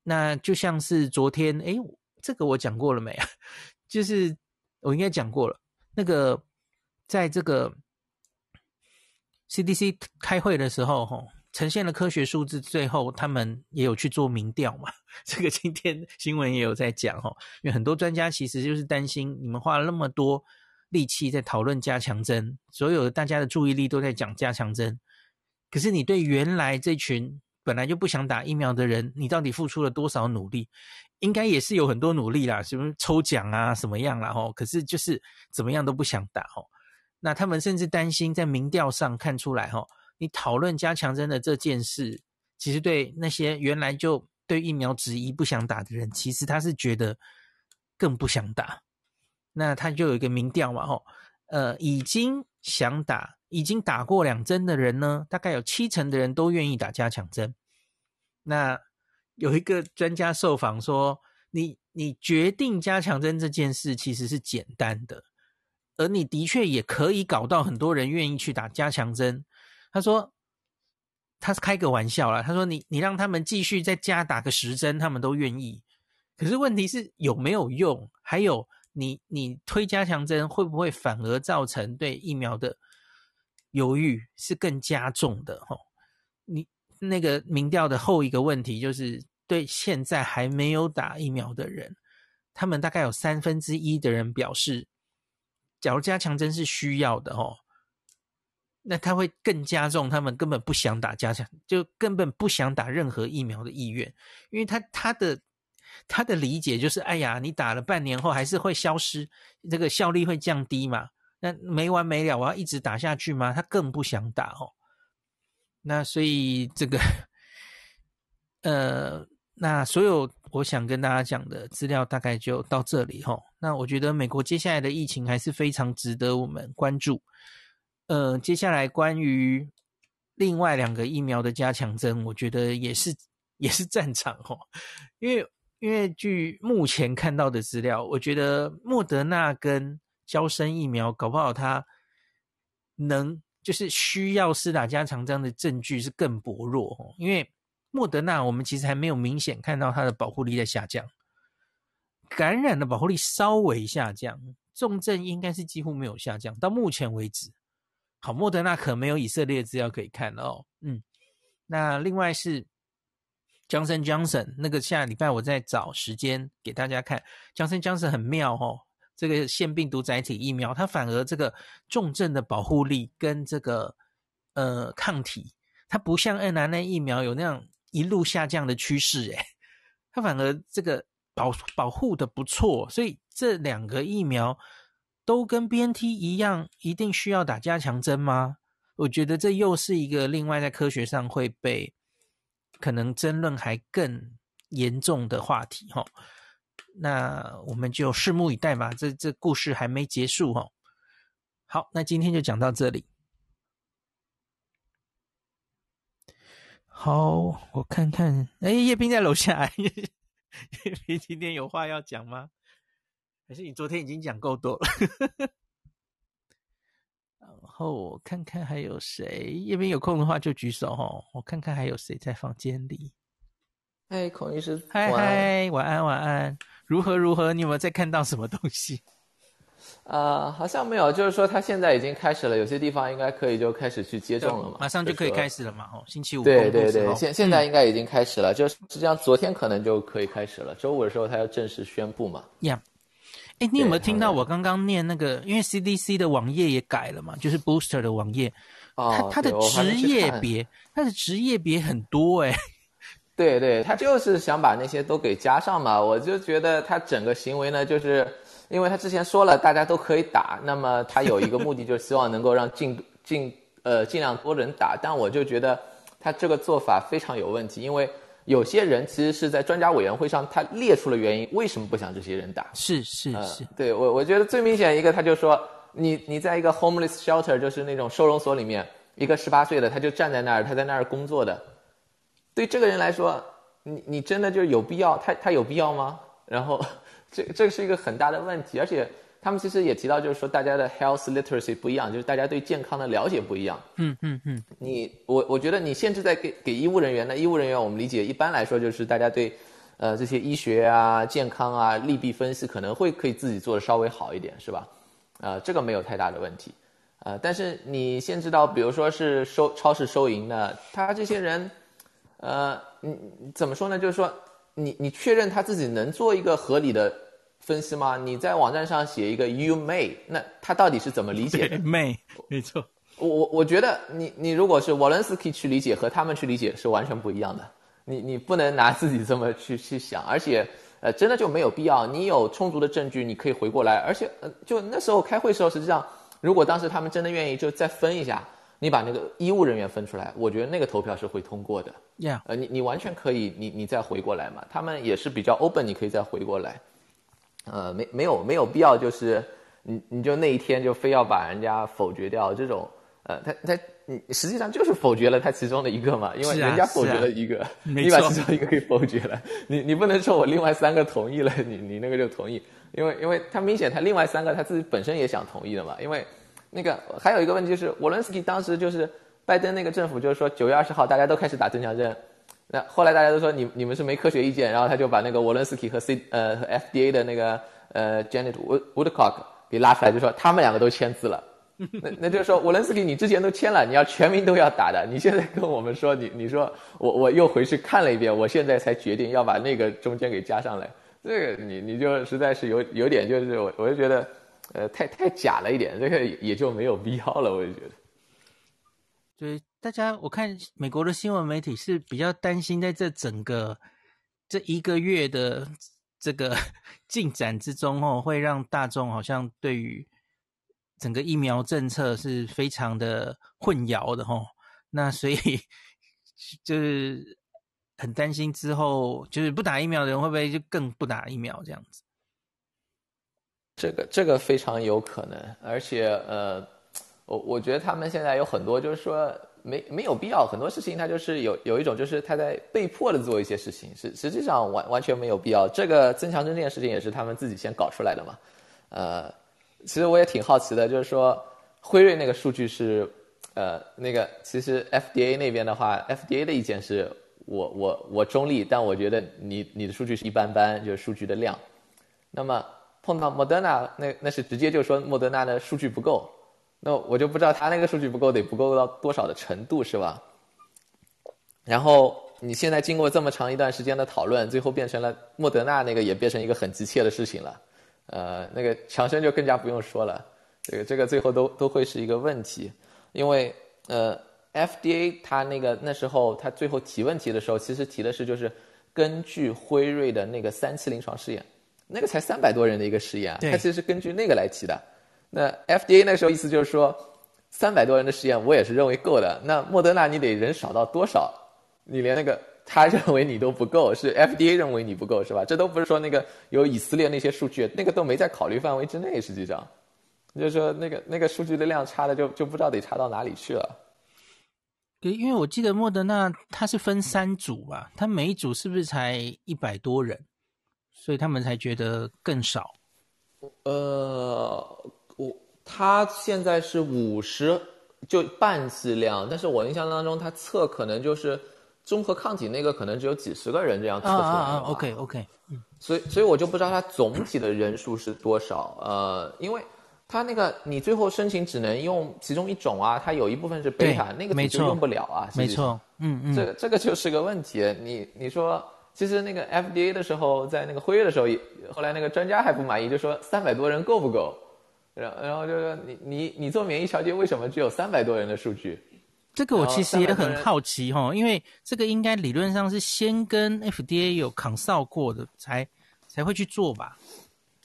那就像是昨天，诶，这个我讲过了没啊？(laughs) 就是我应该讲过了。那个，在这个 CDC 开会的时候，吼，呈现了科学数字，最后他们也有去做民调嘛。(laughs) 这个今天新闻也有在讲，吼，因为很多专家其实就是担心，你们花了那么多力气在讨论加强针，所有大家的注意力都在讲加强针，可是你对原来这群本来就不想打疫苗的人，你到底付出了多少努力？应该也是有很多努力啦，什么抽奖啊，什么样啦，吼，可是就是怎么样都不想打，吼。那他们甚至担心，在民调上看出来，吼，你讨论加强针的这件事，其实对那些原来就对疫苗质疑不想打的人，其实他是觉得更不想打。那他就有一个民调嘛，吼，呃，已经想打、已经打过两针的人呢，大概有七成的人都愿意打加强针。那有一个专家受访说，你你决定加强针这件事其实是简单的，而你的确也可以搞到很多人愿意去打加强针。他说，他是开个玩笑啦，他说你你让他们继续再加打个十针，他们都愿意。可是问题是有没有用？还有。你你推加强针会不会反而造成对疫苗的犹豫是更加重的？吼，你那个民调的后一个问题就是对现在还没有打疫苗的人，他们大概有三分之一的人表示，假如加强针是需要的，吼，那他会更加重他们根本不想打加强，就根本不想打任何疫苗的意愿，因为他他的。他的理解就是，哎呀，你打了半年后还是会消失，这个效力会降低嘛？那没完没了，我要一直打下去吗？他更不想打哦。那所以这个，呃，那所有我想跟大家讲的资料大概就到这里哈。那我觉得美国接下来的疫情还是非常值得我们关注。呃，接下来关于另外两个疫苗的加强针，我觉得也是也是 (laughs) 战场哦，因为。因为据目前看到的资料，我觉得莫德纳跟交生疫苗搞不好它能就是需要施打加强针的证据是更薄弱哦。因为莫德纳我们其实还没有明显看到它的保护力在下降，感染的保护力稍微下降，重症应该是几乎没有下降到目前为止。好，莫德纳可没有以色列资料可以看了哦。嗯，那另外是。Johnson Johnson 那个下礼拜我再找时间给大家看，Johnson Johnson 很妙哦，这个腺病毒载体疫苗，它反而这个重症的保护力跟这个呃抗体，它不像 mRNA 疫苗有那样一路下降的趋势，诶，它反而这个保保护的不错，所以这两个疫苗都跟 BNT 一样，一定需要打加强针吗？我觉得这又是一个另外在科学上会被。可能争论还更严重的话题哈，那我们就拭目以待吧。这这故事还没结束哈。好，那今天就讲到这里。好，我看看，哎，叶斌在楼下，(laughs) 叶斌今天有话要讲吗？还是你昨天已经讲够多了？然后我看看还有谁，叶斌有空的话就举手哈，我看看还有谁在房间里。嗨，孔医师，嗨嗨，晚安晚安，如何如何？你有没有在看到什么东西？啊、(laughs) 呃，好像没有，就是说他现在已经开始了，有些地方应该可以就开始去接种了嘛，马上就可以开始了嘛，哦，星期五。对对对，现现在应该已经开始了，嗯、就是实际上昨天可能就可以开始了，周五的时候他要正式宣布嘛。Yeah. 哎，你有没有听到我刚刚念那个？因为 CDC 的网页也改了嘛，就是 Booster 的网页，它它的职业别，它的职业别很多哎。(laughs) 对对，他就是想把那些都给加上嘛。我就觉得他整个行为呢，就是因为他之前说了大家都可以打，那么他有一个目的，就是希望能够让尽尽呃尽量多人打。但我就觉得他这个做法非常有问题，因为。有些人其实是在专家委员会上，他列出了原因，为什么不想这些人打？是是是，呃、对我我觉得最明显一个，他就说，你你在一个 homeless shelter，就是那种收容所里面，一个十八岁的，他就站在那儿，他在那儿工作的，对这个人来说，你你真的就有必要？他他有必要吗？然后，这这是一个很大的问题，而且。他们其实也提到，就是说大家的 health literacy 不一样，就是大家对健康的了解不一样。嗯嗯嗯。你我我觉得你限制在给给医务人员，那医务人员我们理解一般来说就是大家对，呃这些医学啊、健康啊、利弊分析可能会可以自己做的稍微好一点，是吧？呃，这个没有太大的问题。呃，但是你限制到，比如说是收超市收银的，他这些人，呃，你怎么说呢？就是说你你确认他自己能做一个合理的。分析吗？你在网站上写一个 “you may”，那他到底是怎么理解 (laughs) 的？may，没错。我我我觉得你你如果是 Walensky 去理解和他们去理解是完全不一样的。你你不能拿自己这么去去想，而且呃真的就没有必要。你有充足的证据，你可以回过来。而且呃就那时候开会时候，实际上如果当时他们真的愿意，就再分一下，你把那个医务人员分出来，我觉得那个投票是会通过的。Yeah，呃你你完全可以，你你再回过来嘛。他们也是比较 open，你可以再回过来。呃，没没有没有必要，就是你你就那一天就非要把人家否决掉这种，呃，他他你实际上就是否决了他其中的一个嘛，因为人家否决了一个，啊啊、你把其中一个给否决了，你你不能说我另外三个同意了，你你那个就同意，因为因为他明显他另外三个他自己本身也想同意的嘛，因为那个还有一个问题就是沃伦斯基当时就是拜登那个政府就是说九月二十号大家都开始打增强针。那后来大家都说你你们是没科学意见，然后他就把那个沃伦斯基和 C 呃和 FDA 的那个呃 Janet Woodcock 给拉出来，就说他们两个都签字了。那那就是说沃伦斯基你之前都签了，你要全民都要打的，你现在跟我们说你你说我我又回去看了一遍，我现在才决定要把那个中间给加上来，这个你你就实在是有有点就是我我就觉得呃太太假了一点，这个也就没有必要了，我就觉得。对。大家，我看美国的新闻媒体是比较担心，在这整个这一个月的这个 (laughs) 进展之中，哦，会让大众好像对于整个疫苗政策是非常的混淆的，哦，那所以 (laughs) 就是很担心之后，就是不打疫苗的人会不会就更不打疫苗这样子？这个这个非常有可能，而且呃，我我觉得他们现在有很多就是说。没没有必要，很多事情他就是有有一种就是他在被迫的做一些事情，实实际上完完全没有必要。这个增强针这件事情也是他们自己先搞出来的嘛。呃，其实我也挺好奇的，就是说辉瑞那个数据是，呃，那个其实 FDA 那边的话，FDA 的意见是我我我中立，但我觉得你你的数据是一般般，就是数据的量。那么碰到莫德纳，那那是直接就说莫德纳的数据不够。那我就不知道他那个数据不够得不够到多少的程度是吧？然后你现在经过这么长一段时间的讨论，最后变成了莫德纳那个也变成一个很急切的事情了，呃，那个强生就更加不用说了，这个这个最后都都会是一个问题，因为呃，FDA 他那个那时候他最后提问题的时候，其实提的是就是根据辉瑞的那个三期临床试验，那个才三百多人的一个试验，他其实是根据那个来提的。那 FDA 那时候意思就是说，三百多人的实验我也是认为够的。那莫德纳你得人少到多少？你连那个 (laughs) 他认为你都不够，是 FDA 认为你不够是吧？这都不是说那个有以色列那些数据，那个都没在考虑范围之内。实际上，就是说那个那个数据的量差的就就不知道得差到哪里去了。对，因为我记得莫德纳它是分三组吧，它每一组是不是才一百多人？所以他们才觉得更少。呃。他现在是五十，就半剂量，但是我印象当中，它测可能就是综合抗体那个，可能只有几十个人这样测出来的。啊啊啊，OK OK，嗯，所以所以我就不知道它总体的人数是多少。呃，因为他那个你最后申请只能用其中一种啊，它有一部分是贝塔，那个你就用不了啊。没错，嗯嗯，这个这个就是个问题。你你说，其实那个 FDA 的时候，在那个辉瑞的时候，后来那个专家还不满意，就说三百多人够不够？然然后就说你你你做免疫调节为什么只有三百多人的数据？这个我其实也很好奇哈，因为这个应该理论上是先跟 FDA 有 consult 过的才才会去做吧？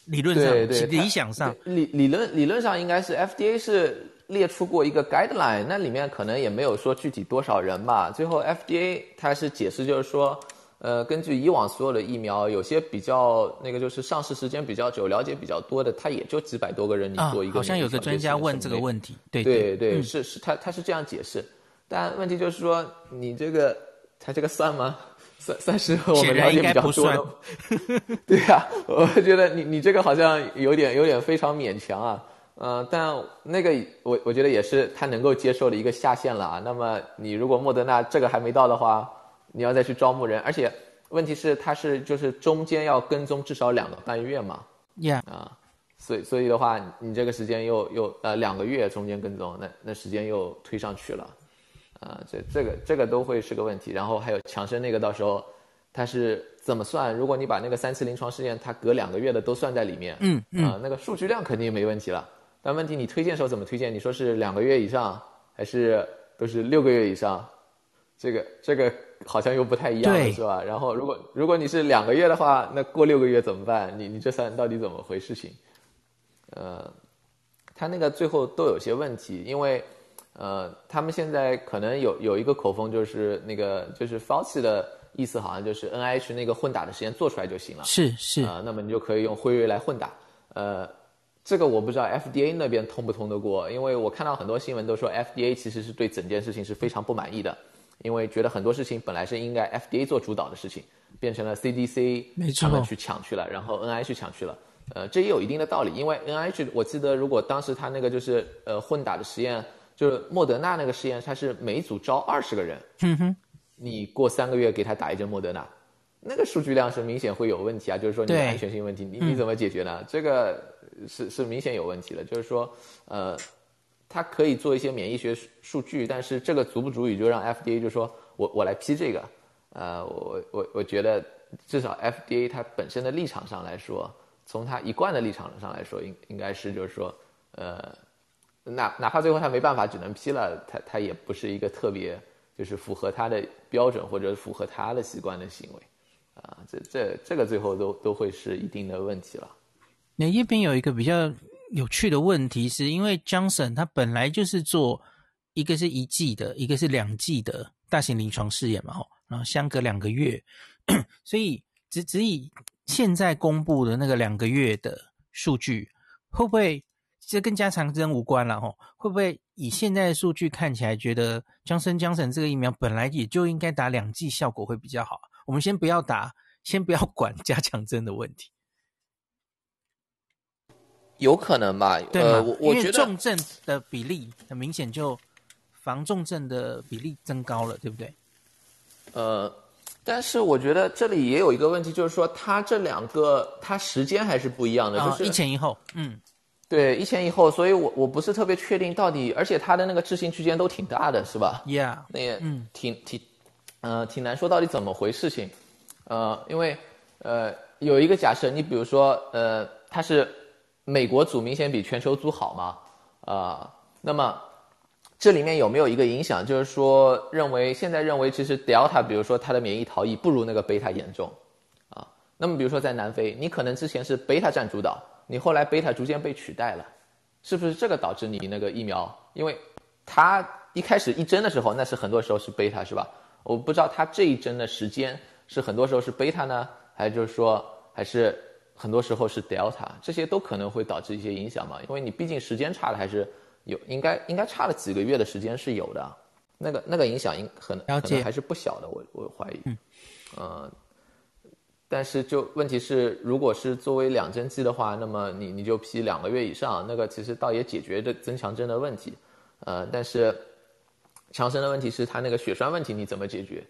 理论上，对对理想上，理理论理论上应该是 FDA 是列出过一个 guideline，那里面可能也没有说具体多少人吧。最后 FDA 它是解释就是说。呃，根据以往所有的疫苗，有些比较那个就是上市时间比较久、了解比较多的，它也就几百多个人，你做一个、哦。好像有个专家问这个问题，对对对，嗯、是是，他他是这样解释，但问题就是说，你这个他这个算吗？算算是我们了解比较多的。(laughs) 对呀、啊，我觉得你你这个好像有点有点非常勉强啊，呃，但那个我我觉得也是他能够接受的一个下限了啊。那么你如果莫德纳这个还没到的话。你要再去招募人，而且问题是他是就是中间要跟踪至少两个半月嘛，Yeah 啊，所以所以的话，你这个时间又又呃两个月中间跟踪，那那时间又推上去了，啊，这这个这个都会是个问题。然后还有强生那个到时候他是怎么算？如果你把那个三期临床试验，它隔两个月的都算在里面，嗯嗯，啊，那个数据量肯定没问题了。但问题你推荐时候怎么推荐？你说是两个月以上，还是都是六个月以上？这个这个。好像又不太一样了，是吧？然后，如果如果你是两个月的话，那过六个月怎么办？你你这算到底怎么回事情？呃，他那个最后都有些问题，因为，呃，他们现在可能有有一个口风，就是那个就是 Fauci 的意思，好像就是 NIH 那个混打的实验做出来就行了。是是啊、呃，那么你就可以用辉瑞来混打。呃，这个我不知道 FDA 那边通不通得过，因为我看到很多新闻都说 FDA 其实是对整件事情是非常不满意的，因为觉得很多事情本来是应该 FDA 做主导的事情，变成了 CDC 他们去抢去了，然后 NIH 去抢去了。呃，这也有一定的道理，因为 NIH 我记得如果当时他那个就是呃混打的实验。就是莫德纳那个实验，它是每组招二十个人，嗯哼，你过三个月给他打一针莫德纳，那个数据量是明显会有问题啊。就是说你的安全性问题，你你怎么解决呢？嗯、这个是是明显有问题的。就是说，呃，它可以做一些免疫学数据，但是这个足不足以就让 FDA 就说我我来批这个？呃，我我我觉得至少 FDA 它本身的立场上来说，从它一贯的立场上来说，应应该是就是说，呃。哪哪怕最后他没办法，只能批了，他他也不是一个特别就是符合他的标准或者符合他的习惯的行为，啊，这这这个最后都都会是一定的问题了。那一边有一个比较有趣的问题，是因为 Johnson 他本来就是做一个是一剂的，一个是两剂的大型临床试验嘛，然后相隔两个月，所以只只以现在公布的那个两个月的数据，会不会？这跟加强针无关了吼，会不会以现在的数据看起来，觉得强生强生这个疫苗本来也就应该打两剂，效果会比较好？我们先不要打，先不要管加强针的问题，有可能吧？对？呃、我我觉得重症的比例很明显，就防重症的比例增高了，对不对？呃，但是我觉得这里也有一个问题，就是说它这两个它时间还是不一样的，就是、哦、一前一后，嗯。对，一前一后，所以我我不是特别确定到底，而且它的那个置信区间都挺大的，是吧？Yeah，那也挺挺，呃，挺难说到底怎么回事情，呃，因为呃有一个假设，你比如说呃它是美国组明显比全球组好嘛，啊、那么这里面有没有一个影响，就是说认为现在认为其实 Delta 比如说它的免疫逃逸不如那个贝塔严重，啊，那么比如说在南非，你可能之前是贝塔占主导。你后来贝塔逐渐被取代了，是不是这个导致你那个疫苗？因为它一开始一针的时候，那是很多时候是贝塔，是吧？我不知道它这一针的时间是很多时候是贝塔呢，还是就是说还是很多时候是 delta，？这些都可能会导致一些影响嘛？因为你毕竟时间差的还是有，应该应该差了几个月的时间是有的，那个那个影响应可能可能还是不小的，我我怀疑，嗯。呃但是就问题是，如果是作为两针剂的话，那么你你就批两个月以上，那个其实倒也解决这增强针的问题，呃，但是强生的问题是它那个血栓问题你怎么解决？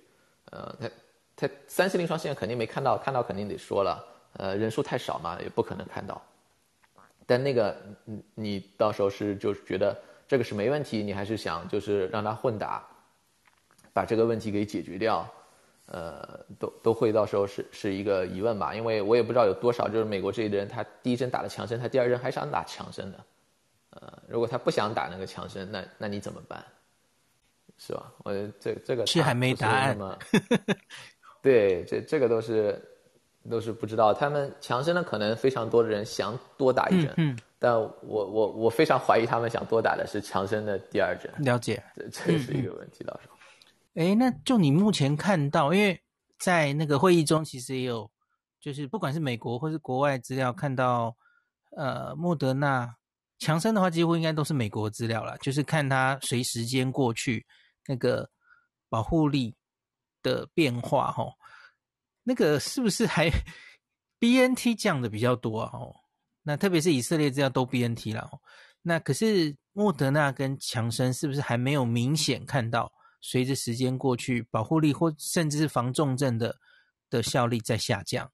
呃，它它三期临床试验肯定没看到，看到肯定得说了，呃，人数太少嘛，也不可能看到。但那个你你到时候是就是觉得这个是没问题，你还是想就是让他混打，把这个问题给解决掉。呃，都都会到时候是是一个疑问吧，因为我也不知道有多少就是美国这里的人，他第一针打了强生，他第二针还想打强生的，呃，如果他不想打那个强生，那那你怎么办？是吧？我这这个是还没答案吗？(laughs) 对，这这个都是都是不知道。他们强生的可能非常多的人想多打一针，嗯，嗯但我我我非常怀疑他们想多打的是强生的第二针。了解，(laughs) 这这是一个问题，到时候。哎，那就你目前看到，因为在那个会议中，其实也有，就是不管是美国或是国外资料，看到，呃，莫德纳强生的话，几乎应该都是美国资料了，就是看它随时间过去那个保护力的变化，吼，那个是不是还 (laughs) BNT 降的比较多啊？哦，那特别是以色列这样都 BNT 了，那可是莫德纳跟强生是不是还没有明显看到？随着时间过去，保护力或甚至是防重症的的效力在下降。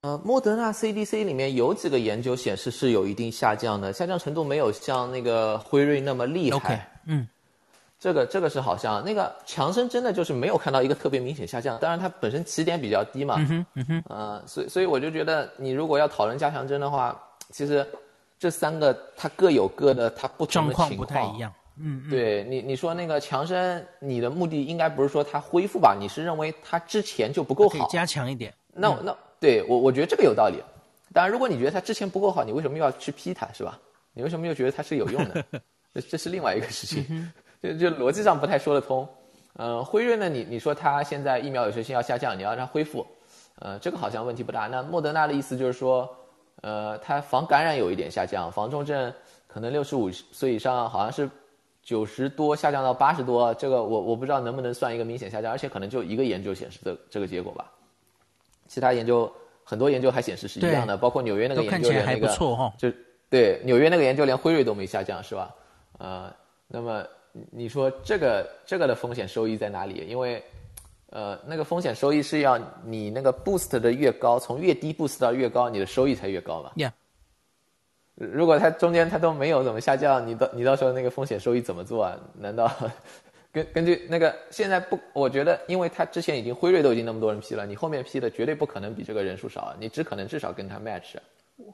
呃，莫德纳 CDC 里面有几个研究显示是有一定下降的，下降程度没有像那个辉瑞那么厉害。Okay, 嗯，这个这个是好像那个强生真的就是没有看到一个特别明显下降，当然它本身起点比较低嘛。嗯哼，嗯哼。呃，所以所以我就觉得，你如果要讨论加强针的话，其实。这三个它各有各的它不同的情况，状况不太一样。嗯，嗯，对你你说那个强生，你的目的应该不是说它恢复吧？你是认为它之前就不够好，加强一点。那、嗯、那对我我觉得这个有道理。当然，如果你觉得它之前不够好，你为什么又要去批它，是吧？你为什么又觉得它是有用的？(laughs) 这这是另外一个事情，就就逻辑上不太说得通。呃，辉瑞呢，你你说它现在疫苗有效性要下降，你要让它恢复，呃，这个好像问题不大。那莫德纳的意思就是说，呃，它防感染有一点下降，防重症可能六十五岁以上好像是九十多下降到八十多，这个我我不知道能不能算一个明显下降，而且可能就一个研究显示的这个结果吧。其他研究很多研究还显示是一样的，包括纽约那个研究连那个，就对纽约那个研究连辉瑞都没下降，是吧？呃，那么你说这个这个的风险收益在哪里？因为呃，那个风险收益是要你那个 boost 的越高，从越低 boost 到越高，你的收益才越高嘛。Yeah. 如果它中间它都没有怎么下降，你到你到时候那个风险收益怎么做啊？难道？根根据那个现在不，我觉得，因为它之前已经辉瑞都已经那么多人批了，你后面批的绝对不可能比这个人数少，你只可能至少跟他 match。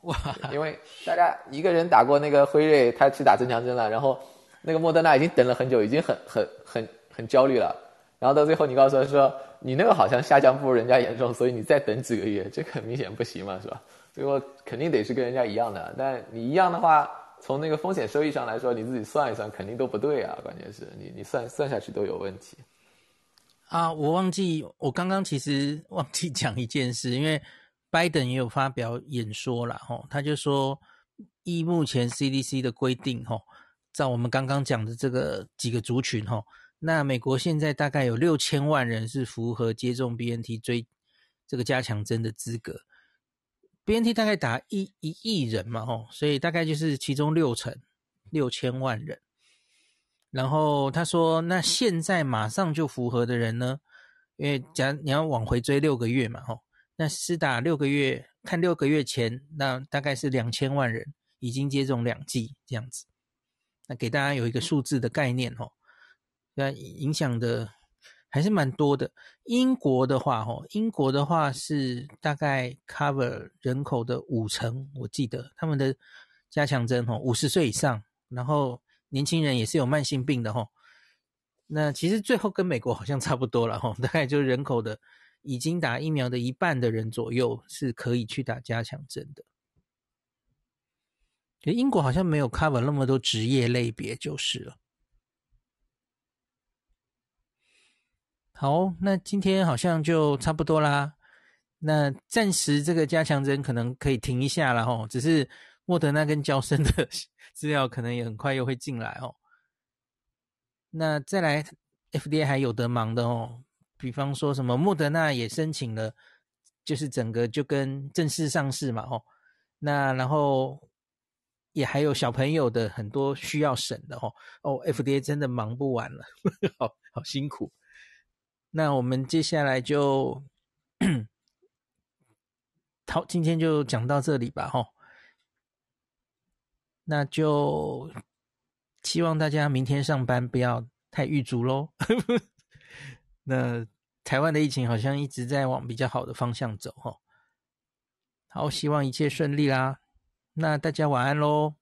哇！因为大家一个人打过那个辉瑞，他去打增强针了，然后那个莫德纳已经等了很久，已经很很很很焦虑了，然后到最后你告诉他说，你那个好像下降不如人家严重，所以你再等几个月，这个很明显不行嘛，是吧？最后肯定得是跟人家一样的，但你一样的话。从那个风险收益上来说，你自己算一算，肯定都不对啊！关键是你你算算下去都有问题。啊，我忘记，我刚刚其实忘记讲一件事，因为拜登也有发表演说了，吼，他就说，依目前 CDC 的规定，吼，照我们刚刚讲的这个几个族群，吼，那美国现在大概有六千万人是符合接种 BNT 追这个加强针的资格。BNT 大概打一一亿人嘛，吼，所以大概就是其中六成六千万人。然后他说，那现在马上就符合的人呢？因为假你要往回追六个月嘛，吼，那施打六个月，看六个月前，那大概是两千万人已经接种两剂这样子。那给大家有一个数字的概念，哦，那影响的。还是蛮多的。英国的话，哦，英国的话是大概 cover 人口的五成，我记得他们的加强针，哦，五十岁以上，然后年轻人也是有慢性病的，吼。那其实最后跟美国好像差不多了，哦，大概就是人口的已经打疫苗的一半的人左右是可以去打加强针的。英国好像没有 cover 那么多职业类别，就是了。好，那今天好像就差不多啦。那暂时这个加强针可能可以停一下了吼，只是莫德纳跟娇生的 (laughs) 资料可能也很快又会进来哦。那再来，FDA 还有得忙的哦，比方说什么莫德纳也申请了，就是整个就跟正式上市嘛吼。那然后也还有小朋友的很多需要审的吼。哦，FDA 真的忙不完了，(laughs) 好好辛苦。那我们接下来就，好，今天就讲到这里吧，吼。那就希望大家明天上班不要太郁卒喽。(laughs) 那台湾的疫情好像一直在往比较好的方向走，吼。好，希望一切顺利啦。那大家晚安喽。